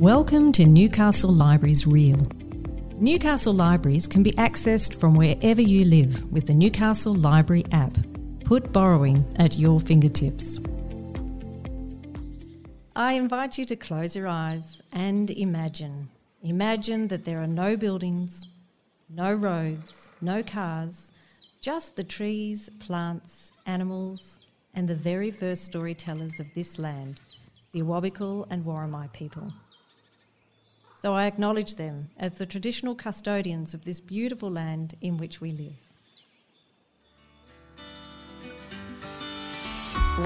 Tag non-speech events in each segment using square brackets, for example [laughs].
Welcome to Newcastle Libraries Reel. Newcastle Libraries can be accessed from wherever you live with the Newcastle Library app. Put borrowing at your fingertips. I invite you to close your eyes and imagine. Imagine that there are no buildings, no roads, no cars, just the trees, plants, animals, and the very first storytellers of this land, the Awabakal and Worimi people. So I acknowledge them as the traditional custodians of this beautiful land in which we live.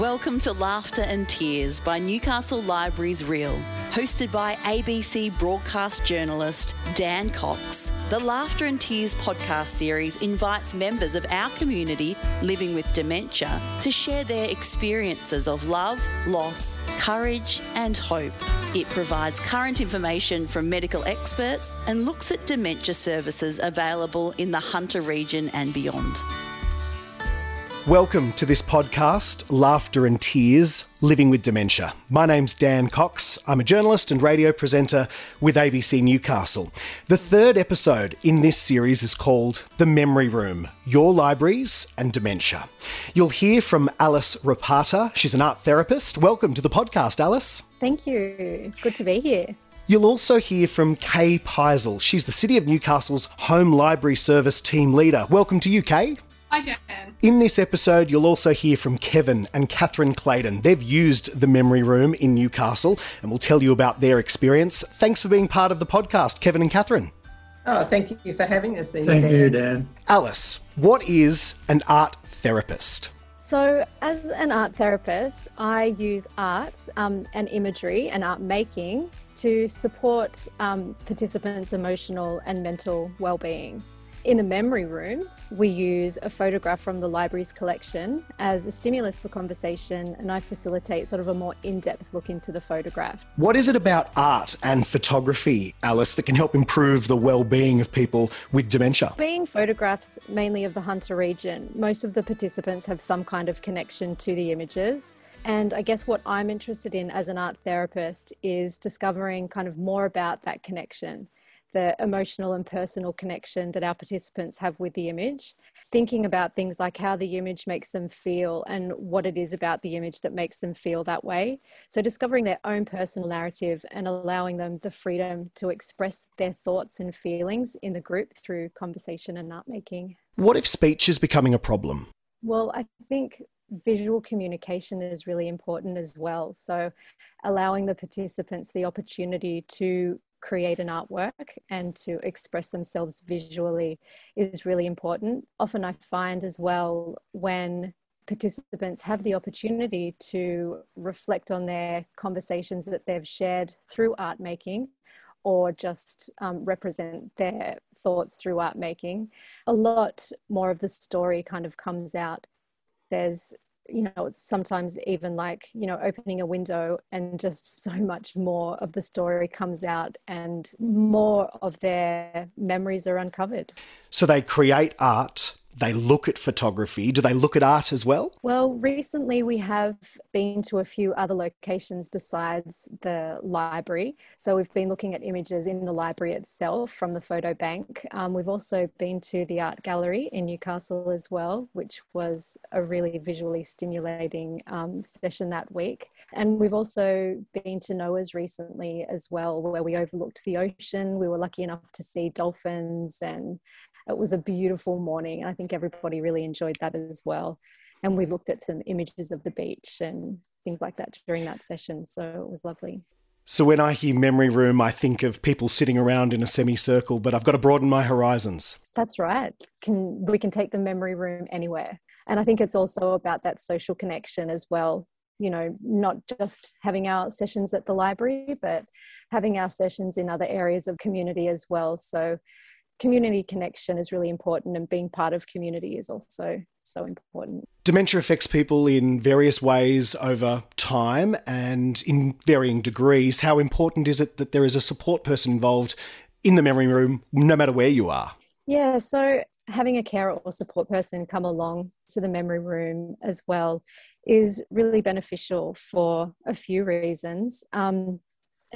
Welcome to Laughter and Tears by Newcastle Libraries Reel, hosted by ABC broadcast journalist Dan Cox. The Laughter and Tears podcast series invites members of our community living with dementia to share their experiences of love, loss, courage, and hope. It provides current information from medical experts and looks at dementia services available in the Hunter region and beyond. Welcome to this podcast, Laughter and Tears Living with Dementia. My name's Dan Cox. I'm a journalist and radio presenter with ABC Newcastle. The third episode in this series is called The Memory Room Your Libraries and Dementia. You'll hear from Alice Rapata. She's an art therapist. Welcome to the podcast, Alice. Thank you. Good to be here. You'll also hear from Kay Peisel. She's the City of Newcastle's Home Library Service team leader. Welcome to you, Kay. Hi, Jan. In this episode, you'll also hear from Kevin and Catherine Clayton. They've used the memory room in Newcastle and will tell you about their experience. Thanks for being part of the podcast, Kevin and Catherine. Oh, thank you for having us. There, Thank Dan. you, Dan. Alice, what is an art therapist? So, as an art therapist, I use art um, and imagery and art making to support um, participants' emotional and mental well-being. In the memory room, we use a photograph from the library's collection as a stimulus for conversation, and I facilitate sort of a more in depth look into the photograph. What is it about art and photography, Alice, that can help improve the well-being of people with dementia? Being photographs mainly of the Hunter region, most of the participants have some kind of connection to the images. And I guess what I'm interested in as an art therapist is discovering kind of more about that connection the emotional and personal connection that our participants have with the image, thinking about things like how the image makes them feel and what it is about the image that makes them feel that way. So, discovering their own personal narrative and allowing them the freedom to express their thoughts and feelings in the group through conversation and art making. What if speech is becoming a problem? Well, I think visual communication is really important as well. So, allowing the participants the opportunity to create an artwork and to express themselves visually is really important. Often I find as well when participants have the opportunity to reflect on their conversations that they've shared through art making or just um, represent their thoughts through art making, a lot more of the story kind of comes out. There's you know it's sometimes even like you know opening a window and just [laughs] so much more of the story comes out and more of their memories are uncovered. So they create art, they look at photography. Do they look at art as well? well recently we have been to a few other locations besides the library so we've been looking at images in the library itself from the photo bank um, we've also been to the art gallery in newcastle as well which was a really visually stimulating um, session that week and we've also been to noah's recently as well where we overlooked the ocean we were lucky enough to see dolphins and it was a beautiful morning. And i think everybody really enjoyed that as well. And we looked at some images of the beach and things like that during that session. So it was lovely. So when I hear memory room, I think of people sitting around in a semicircle, but I've got to broaden my horizons. that's right. Can we can take the memory room anywhere. And i think it's also about that social connection as well. You know not just having our sessions at the library but having our sessions in other areas of community as well. So community connection is really important and being part of community is also so important Dementia affects people in various ways over time and in varying degrees. How important is it that there is a support person involved in the memory room, no matter where you are? Yeah, so having a carer or support person come along to the memory room as well is really beneficial for a few reasons. Um,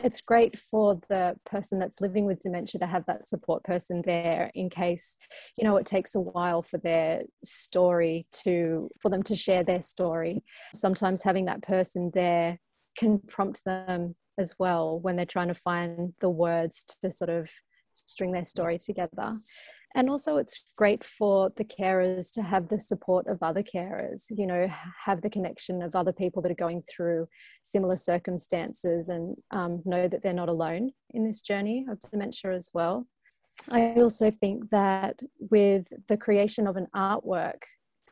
it's great for the person that's living with dementia to have that support person there in case you know it takes a while for their story to for them to share their story. Sometimes having that person there can prompt them as well when they're trying to find the words to sort of string their story together and also it's great for the carers to have the support of other carers you know have the connection of other people that are going through similar circumstances and um, know that they're not alone in this journey of dementia as well. I also think that with the creation of an artwork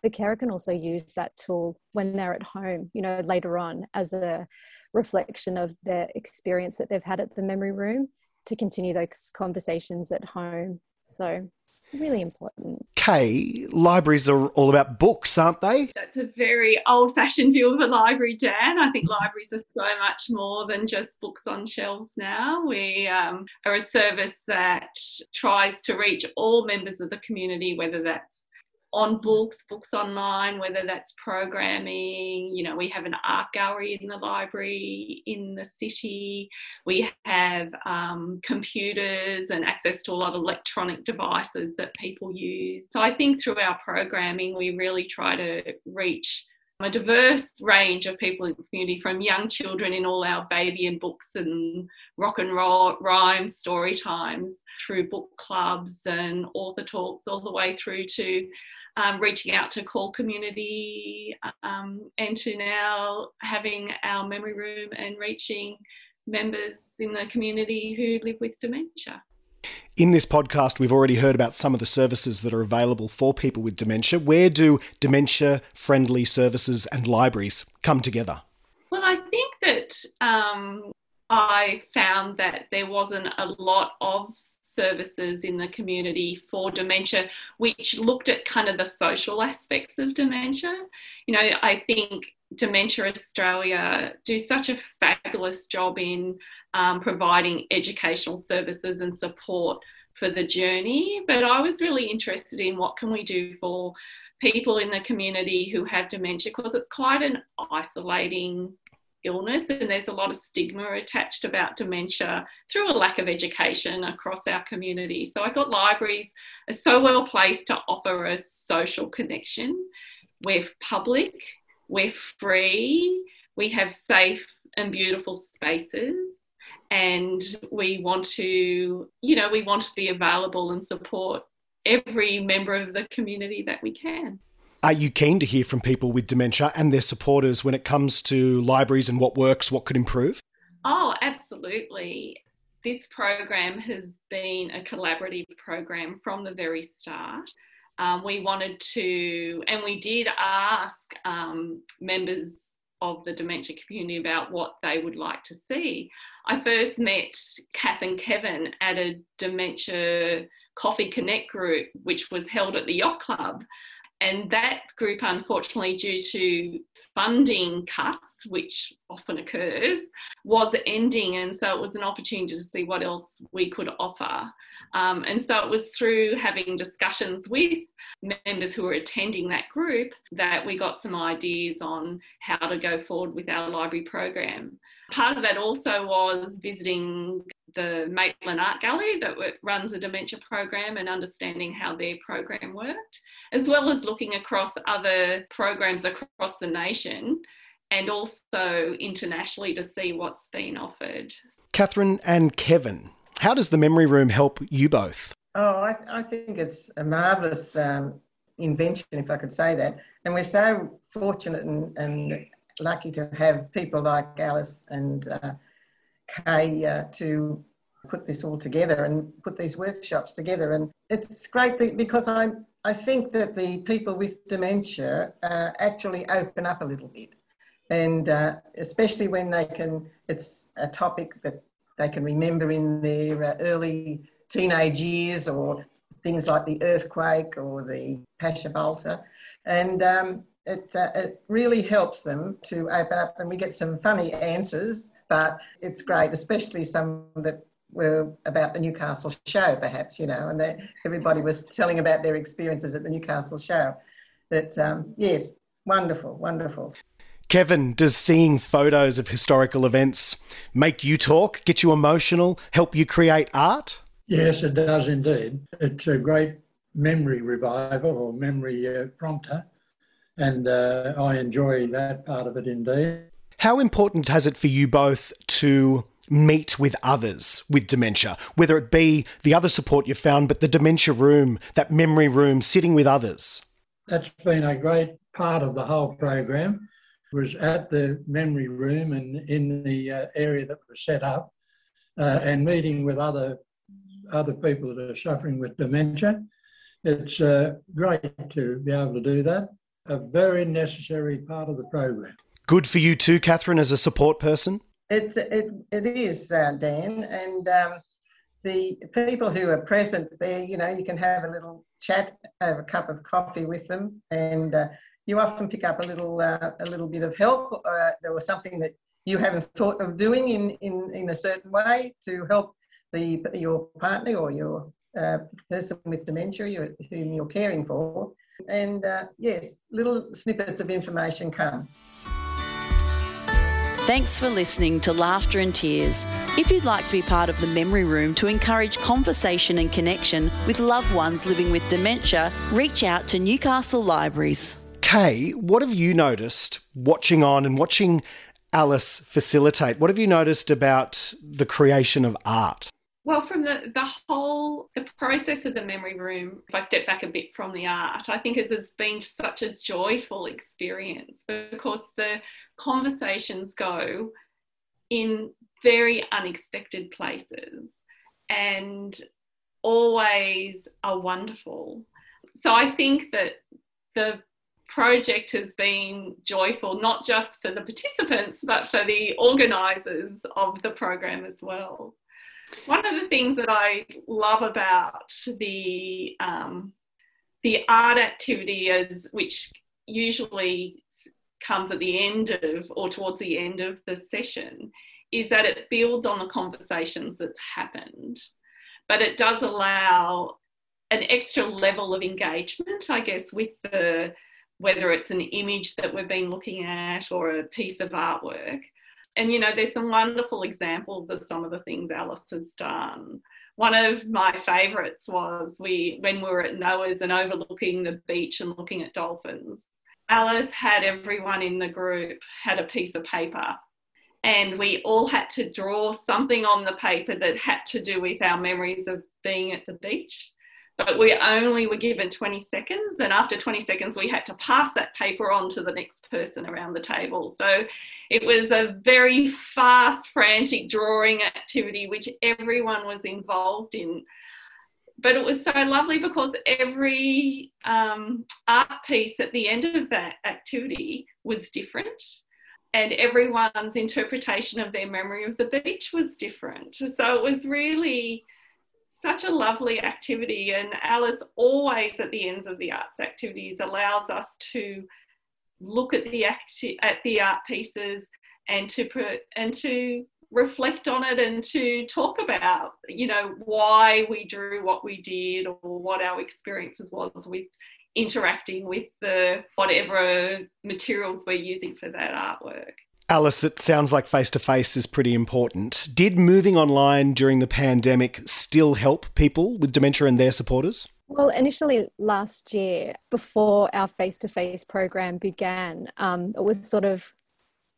the carer can also use that tool when they're at home you know later on as a reflection of the experience that they've had at the memory room to continue those conversations at home. So really important. Kay, libraries are all about books, aren't they? That's a very old fashioned view of a library, Dan. I think libraries are so much more than just books on shelves now. We um, are a service that tries to reach all members of the community, whether that's on books, books online, whether that's programming. You know, we have an art gallery in the library in the city. We have um, computers and access to a lot of electronic devices that people use. So I think through our programming, we really try to reach a diverse range of people in the community from young children in all our baby and books and rock and roll rhyme story times through book clubs and author talks all the way through to um, reaching out to CALD community um, and to now having our memory room and reaching members in the community who live with dementia. In this podcast, we've already heard about some of the services that are available for people with dementia. Where do dementia friendly services and libraries come together? Well, I think that um, I found that there wasn't a lot of services in the community for dementia, which looked at kind of the social aspects of dementia. You know, I think Dementia Australia do such a fabulous job in um, providing educational services and support for the journey. But I was really interested in what can we do for people in the community who have dementia because it's quite an isolating illness and there's a lot of stigma attached about dementia through a lack of education across our community. So I thought libraries are so well placed to offer a social connection. We're public, we're free, we have safe and beautiful spaces and we want to you know we want to be available and support every member of the community that we can are you keen to hear from people with dementia and their supporters when it comes to libraries and what works, what could improve? Oh, absolutely. This program has been a collaborative program from the very start. Um, we wanted to, and we did ask um, members of the dementia community about what they would like to see. I first met Kath and Kevin at a dementia coffee connect group, which was held at the Yacht Club and that group, unfortunately, due to funding cuts, which often occurs, was ending. And so it was an opportunity to see what else we could offer. Um, and so it was through having discussions with members who were attending that group that we got some ideas on how to go forward with our library program. Part of that also was visiting the Maitland Art Gallery that runs a dementia program and understanding how their program worked, as well as looking across other programs across the nation and also internationally to see what's been offered. Catherine and Kevin, how does the Memory Room help you both? Oh, I, I think it's a marvellous um, invention, if I could say that. And we're so fortunate and, and lucky to have people like Alice and uh, Kay uh, to put this all together and put these workshops together. And it's great because I, I think that the people with dementia uh, actually open up a little bit. And uh, especially when they can, it's a topic that they can remember in their uh, early teenage years or things like the earthquake or the Pasha Bulker. And um, it, uh, it really helps them to open up and we get some funny answers but it's great especially some that were about the newcastle show perhaps you know and that everybody was telling about their experiences at the newcastle show that um, yes wonderful wonderful Kevin, does seeing photos of historical events make you talk, get you emotional, help you create art? Yes, it does indeed. It's a great memory reviver or memory uh, prompter, and uh, I enjoy that part of it indeed. How important has it for you both to meet with others with dementia, whether it be the other support you found, but the dementia room, that memory room, sitting with others? That's been a great part of the whole program was at the memory room and in the uh, area that was set up uh, and meeting with other other people that are suffering with dementia. It's uh, great to be able to do that. A very necessary part of the program. Good for you too, Catherine, as a support person. It it, it is, uh, Dan, and um, the people who are present there, you know, you can have a little chat, have a cup of coffee with them, and uh, you often pick up a little uh, a little bit of help. Uh, there was something that you haven't thought of doing in, in, in a certain way to help the your partner or your uh, person with dementia whom you're caring for. And uh, yes, little snippets of information come. Thanks for listening to Laughter and Tears. If you'd like to be part of the Memory Room to encourage conversation and connection with loved ones living with dementia, reach out to Newcastle Libraries. Kay, what have you noticed watching on and watching Alice facilitate? What have you noticed about the creation of art? Well, from the, the whole the process of the memory room, if I step back a bit from the art, I think it has been such a joyful experience because the conversations go in very unexpected places and always are wonderful. So I think that the project has been joyful, not just for the participants, but for the organisers of the program as well. One of the things that I love about the um, the art activity is which usually comes at the end of or towards the end of the session is that it builds on the conversations that's happened but it does allow an extra level of engagement i guess with the whether it's an image that we've been looking at or a piece of artwork. And, you know, there's some wonderful examples of some of the things Alice has done. One of my favourites was we when we were at Noah's and overlooking the beach and looking at dolphins. Alice had everyone in the group had a piece of paper and we all had to draw something on the paper that had to do with our memories of being at the beach but we only were given 20 seconds and after 20 seconds we had to pass that paper on to the next person around the table. So it was a very fast frantic drawing activity which everyone was involved in. But it was so lovely because every um, art piece at the end of that activity was different and everyone's interpretation of their memory of the beach was different. So it was really such a lovely activity and alice always at the ends of the arts activities allows us to look at the at the art pieces and to put and to reflect on it and to talk about you know why we drew what we did or what our experiences was with interacting with the whatever materials we're using for that artwork Alice, it sounds like face to face is pretty important. Did moving online during the pandemic still help people with dementia and their supporters? Well, initially last year, before our face to face program began, um, it was sort of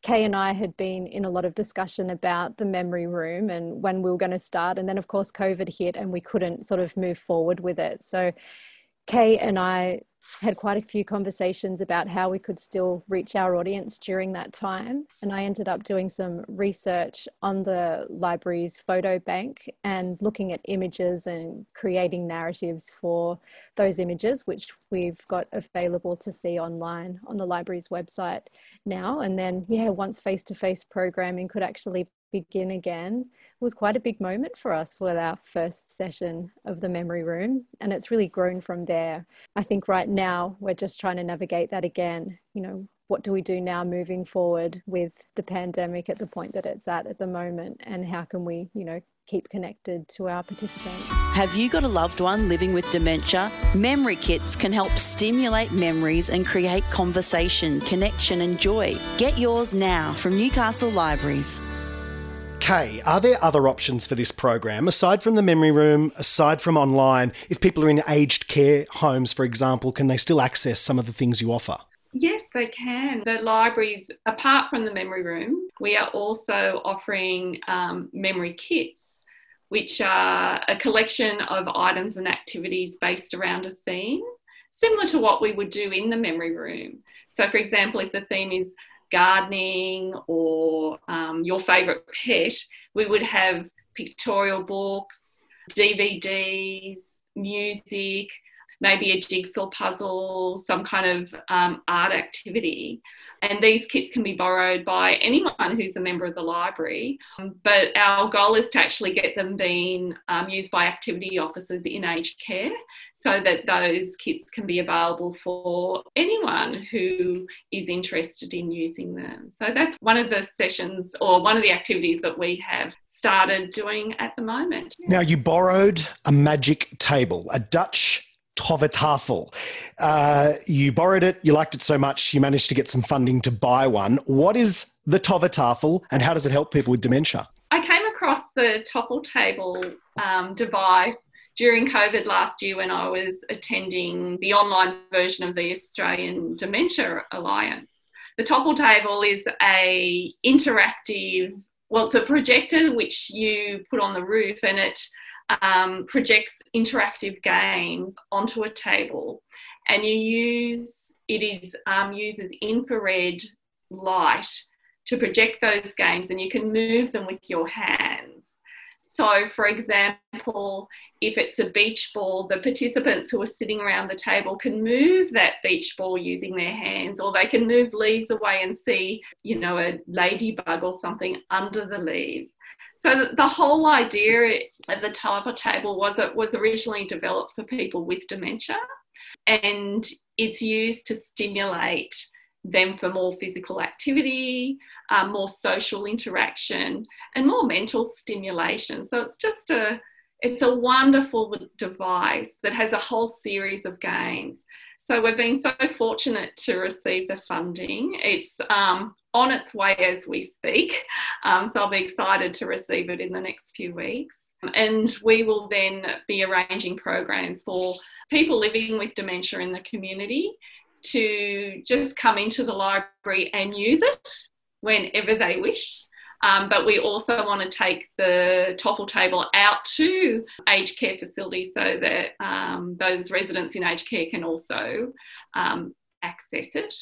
Kay and I had been in a lot of discussion about the memory room and when we were going to start. And then, of course, COVID hit and we couldn't sort of move forward with it. So, Kay and I had quite a few conversations about how we could still reach our audience during that time. And I ended up doing some research on the library's photo bank and looking at images and creating narratives for those images, which we've got available to see online on the library's website now. And then, yeah, once face to face programming could actually begin again was quite a big moment for us with our first session of the memory room and it's really grown from there i think right now we're just trying to navigate that again you know what do we do now moving forward with the pandemic at the point that it's at at the moment and how can we you know keep connected to our participants Have you got a loved one living with dementia? Memory kits can help stimulate memories and create conversation, connection, and joy. Get yours now from Newcastle Libraries. Kay, are there other options for this program aside from the memory room, aside from online? If people are in aged care homes, for example, can they still access some of the things you offer? Yes, they can. The libraries, apart from the memory room, we are also offering um, memory kits, which are a collection of items and activities based around a theme, similar to what we would do in the memory room. So, for example, if the theme is gardening or um, your favourite pet, we would have pictorial books, DVDs, music, maybe a jigsaw puzzle, some kind of um, art activity. And these kits can be borrowed by anyone who's a member of the library. But our goal is to actually get them being um, used by activity officers in aged care so that those kits can be available for anyone who is interested in using them. So that's one of the sessions or one of the activities that we have started doing at the moment. Now, you borrowed a magic table, a Dutch Tovertafel. Uh, you borrowed it, you liked it so much, you managed to get some funding to buy one. What is the Tovertafel and how does it help people with dementia? I came across the Toffel table um, device during COVID last year when I was attending the online version of the Australian Dementia Alliance. The Toffel table is a interactive, well, it's a projector which you put on the roof and it um, projects interactive games onto a table, and you use it is um, uses infrared light to project those games, and you can move them with your hands. So, for example, if it's a beach ball, the participants who are sitting around the table can move that beach ball using their hands, or they can move leaves away and see, you know, a ladybug or something under the leaves. So the whole idea of the Toffel table was it was originally developed for people with dementia, and it's used to stimulate them for more physical activity, um, more social interaction, and more mental stimulation. So it's just a it's a wonderful device that has a whole series of games. So we've been so fortunate to receive the funding. It's um, on its way as we speak. Um, so I'll be excited to receive it in the next few weeks. And we will then be arranging programs for people living with dementia in the community to just come into the library and use it whenever they wish. Um, but we also want to take the Toffel table out to aged care facilities so that um, those residents in aged care can also um, access it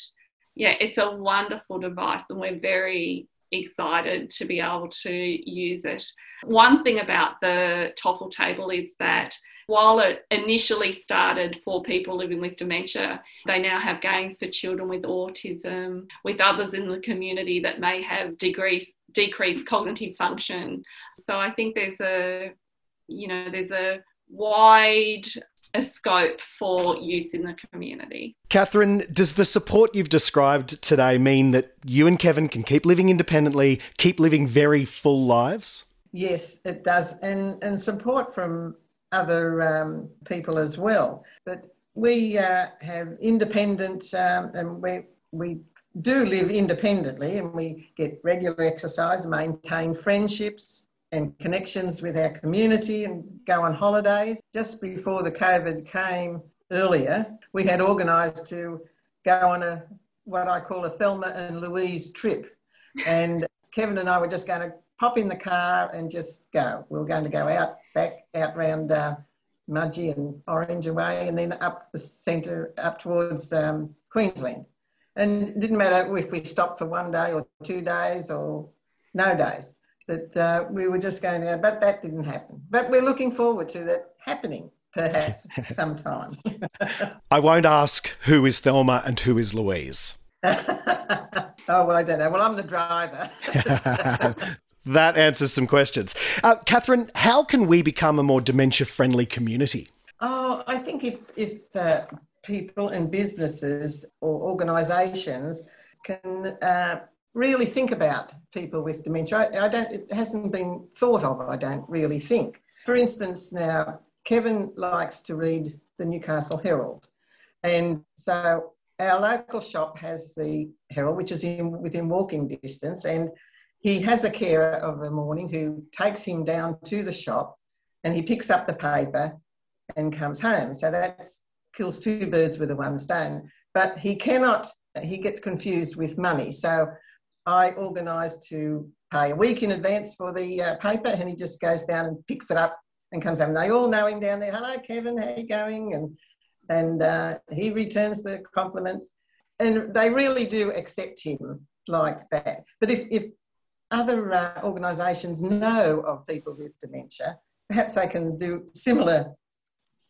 yeah, it's a wonderful device, and we're very excited to be able to use it. One thing about the Toffel table is that while it initially started for people living with dementia, they now have games for children with autism, with others in the community that may have decreased, decreased cognitive function. So I think there's a, you know, there's a wide a scope for use in the community. Catherine, does the support you've described today mean that you and Kevin can keep living independently, keep living very full lives? Yes, it does, and and support from other um, people as well. But we uh, have independent, um, and we we do live independently, and we get regular exercise, maintain friendships, and connections with our community and go on holidays. Just before the COVID came earlier, we had organised to go on a what I call a Thelma and Louise trip. And Kevin and I were just going to pop in the car and just go. We were going to go out back out round uh, Mudgee and Orange Away and then up the centre, up towards um, Queensland. And it didn't matter if we stopped for one day or two days or no days. But uh, we were just going to, but that didn't happen. But we're looking forward to that happening perhaps [laughs] sometime. I won't ask who is Thelma and who is Louise. [laughs] oh, well, I don't know. Well, I'm the driver. [laughs] that answers some questions. Uh, Catherine, how can we become a more dementia friendly community? Oh, I think if, if uh, people and businesses or organisations can uh, really think about people with dementia. I, I, don't, it hasn't been thought of, I don't really think. For instance, now Kevin likes to read the Newcastle Herald. And so our local shop has the Herald, which is in, within walking distance. And he has a carer of a morning who takes him down to the shop and he picks up the paper and comes home. So that kills two birds with a one stone. But he cannot, he gets confused with money. So I organised to pay a week in advance for the uh, paper and he just goes down and picks it up and comes home. And they all know him down there. Hello, Kevin, how you going? And, and uh, he returns the compliments. And they really do accept him like that. But if, if other uh, organisations know of people with dementia, perhaps they can do similar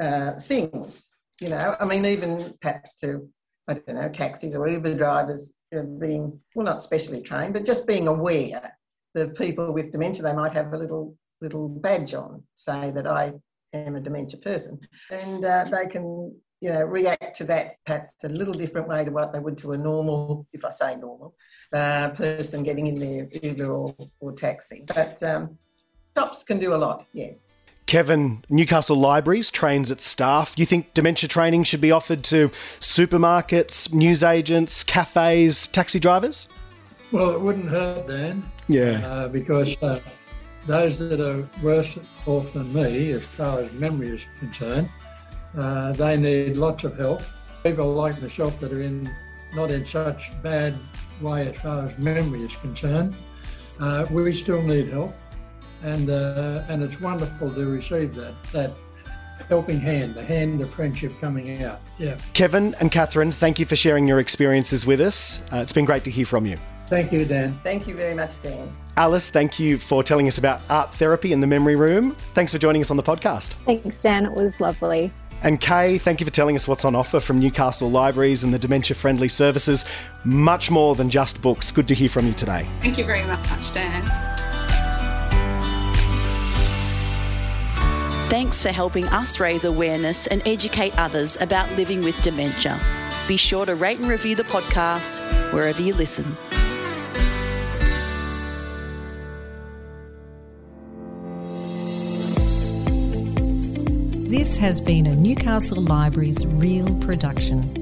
uh, things. You know, I mean, even perhaps to I don't know taxis or Uber drivers being well, not specially trained, but just being aware that people with dementia they might have a little little badge on, say that I am a dementia person, and uh, they can you know react to that perhaps a little different way to what they would to a normal, if I say normal, uh, person getting in their Uber or, or taxi. But um, shops can do a lot, yes. Kevin, Newcastle Libraries trains its staff. You think dementia training should be offered to supermarkets, newsagents, cafes, taxi drivers? Well, it wouldn't hurt, Dan. Yeah. Uh, because uh, those that are worse off than me, as far as memory is concerned, uh, they need lots of help. People like myself that are in not in such bad way as far as memory is concerned, uh, we still need help and uh, and it's wonderful to receive that that helping hand, the hand of friendship coming out. Yeah. Kevin and Catherine, thank you for sharing your experiences with us. Uh, it's been great to hear from you. Thank you, Dan. Thank you very much, Dan. Alice, thank you for telling us about art therapy in the memory room. Thanks for joining us on the podcast. Thanks, Dan. It was lovely. And Kay, thank you for telling us what's on offer from Newcastle Libraries and the dementia friendly services. Much more than just books. Good to hear from you today. Thank you very much, Dan. Thanks for helping us raise awareness and educate others about living with dementia. Be sure to rate and review the podcast wherever you listen. This has been a Newcastle Libraries Real production.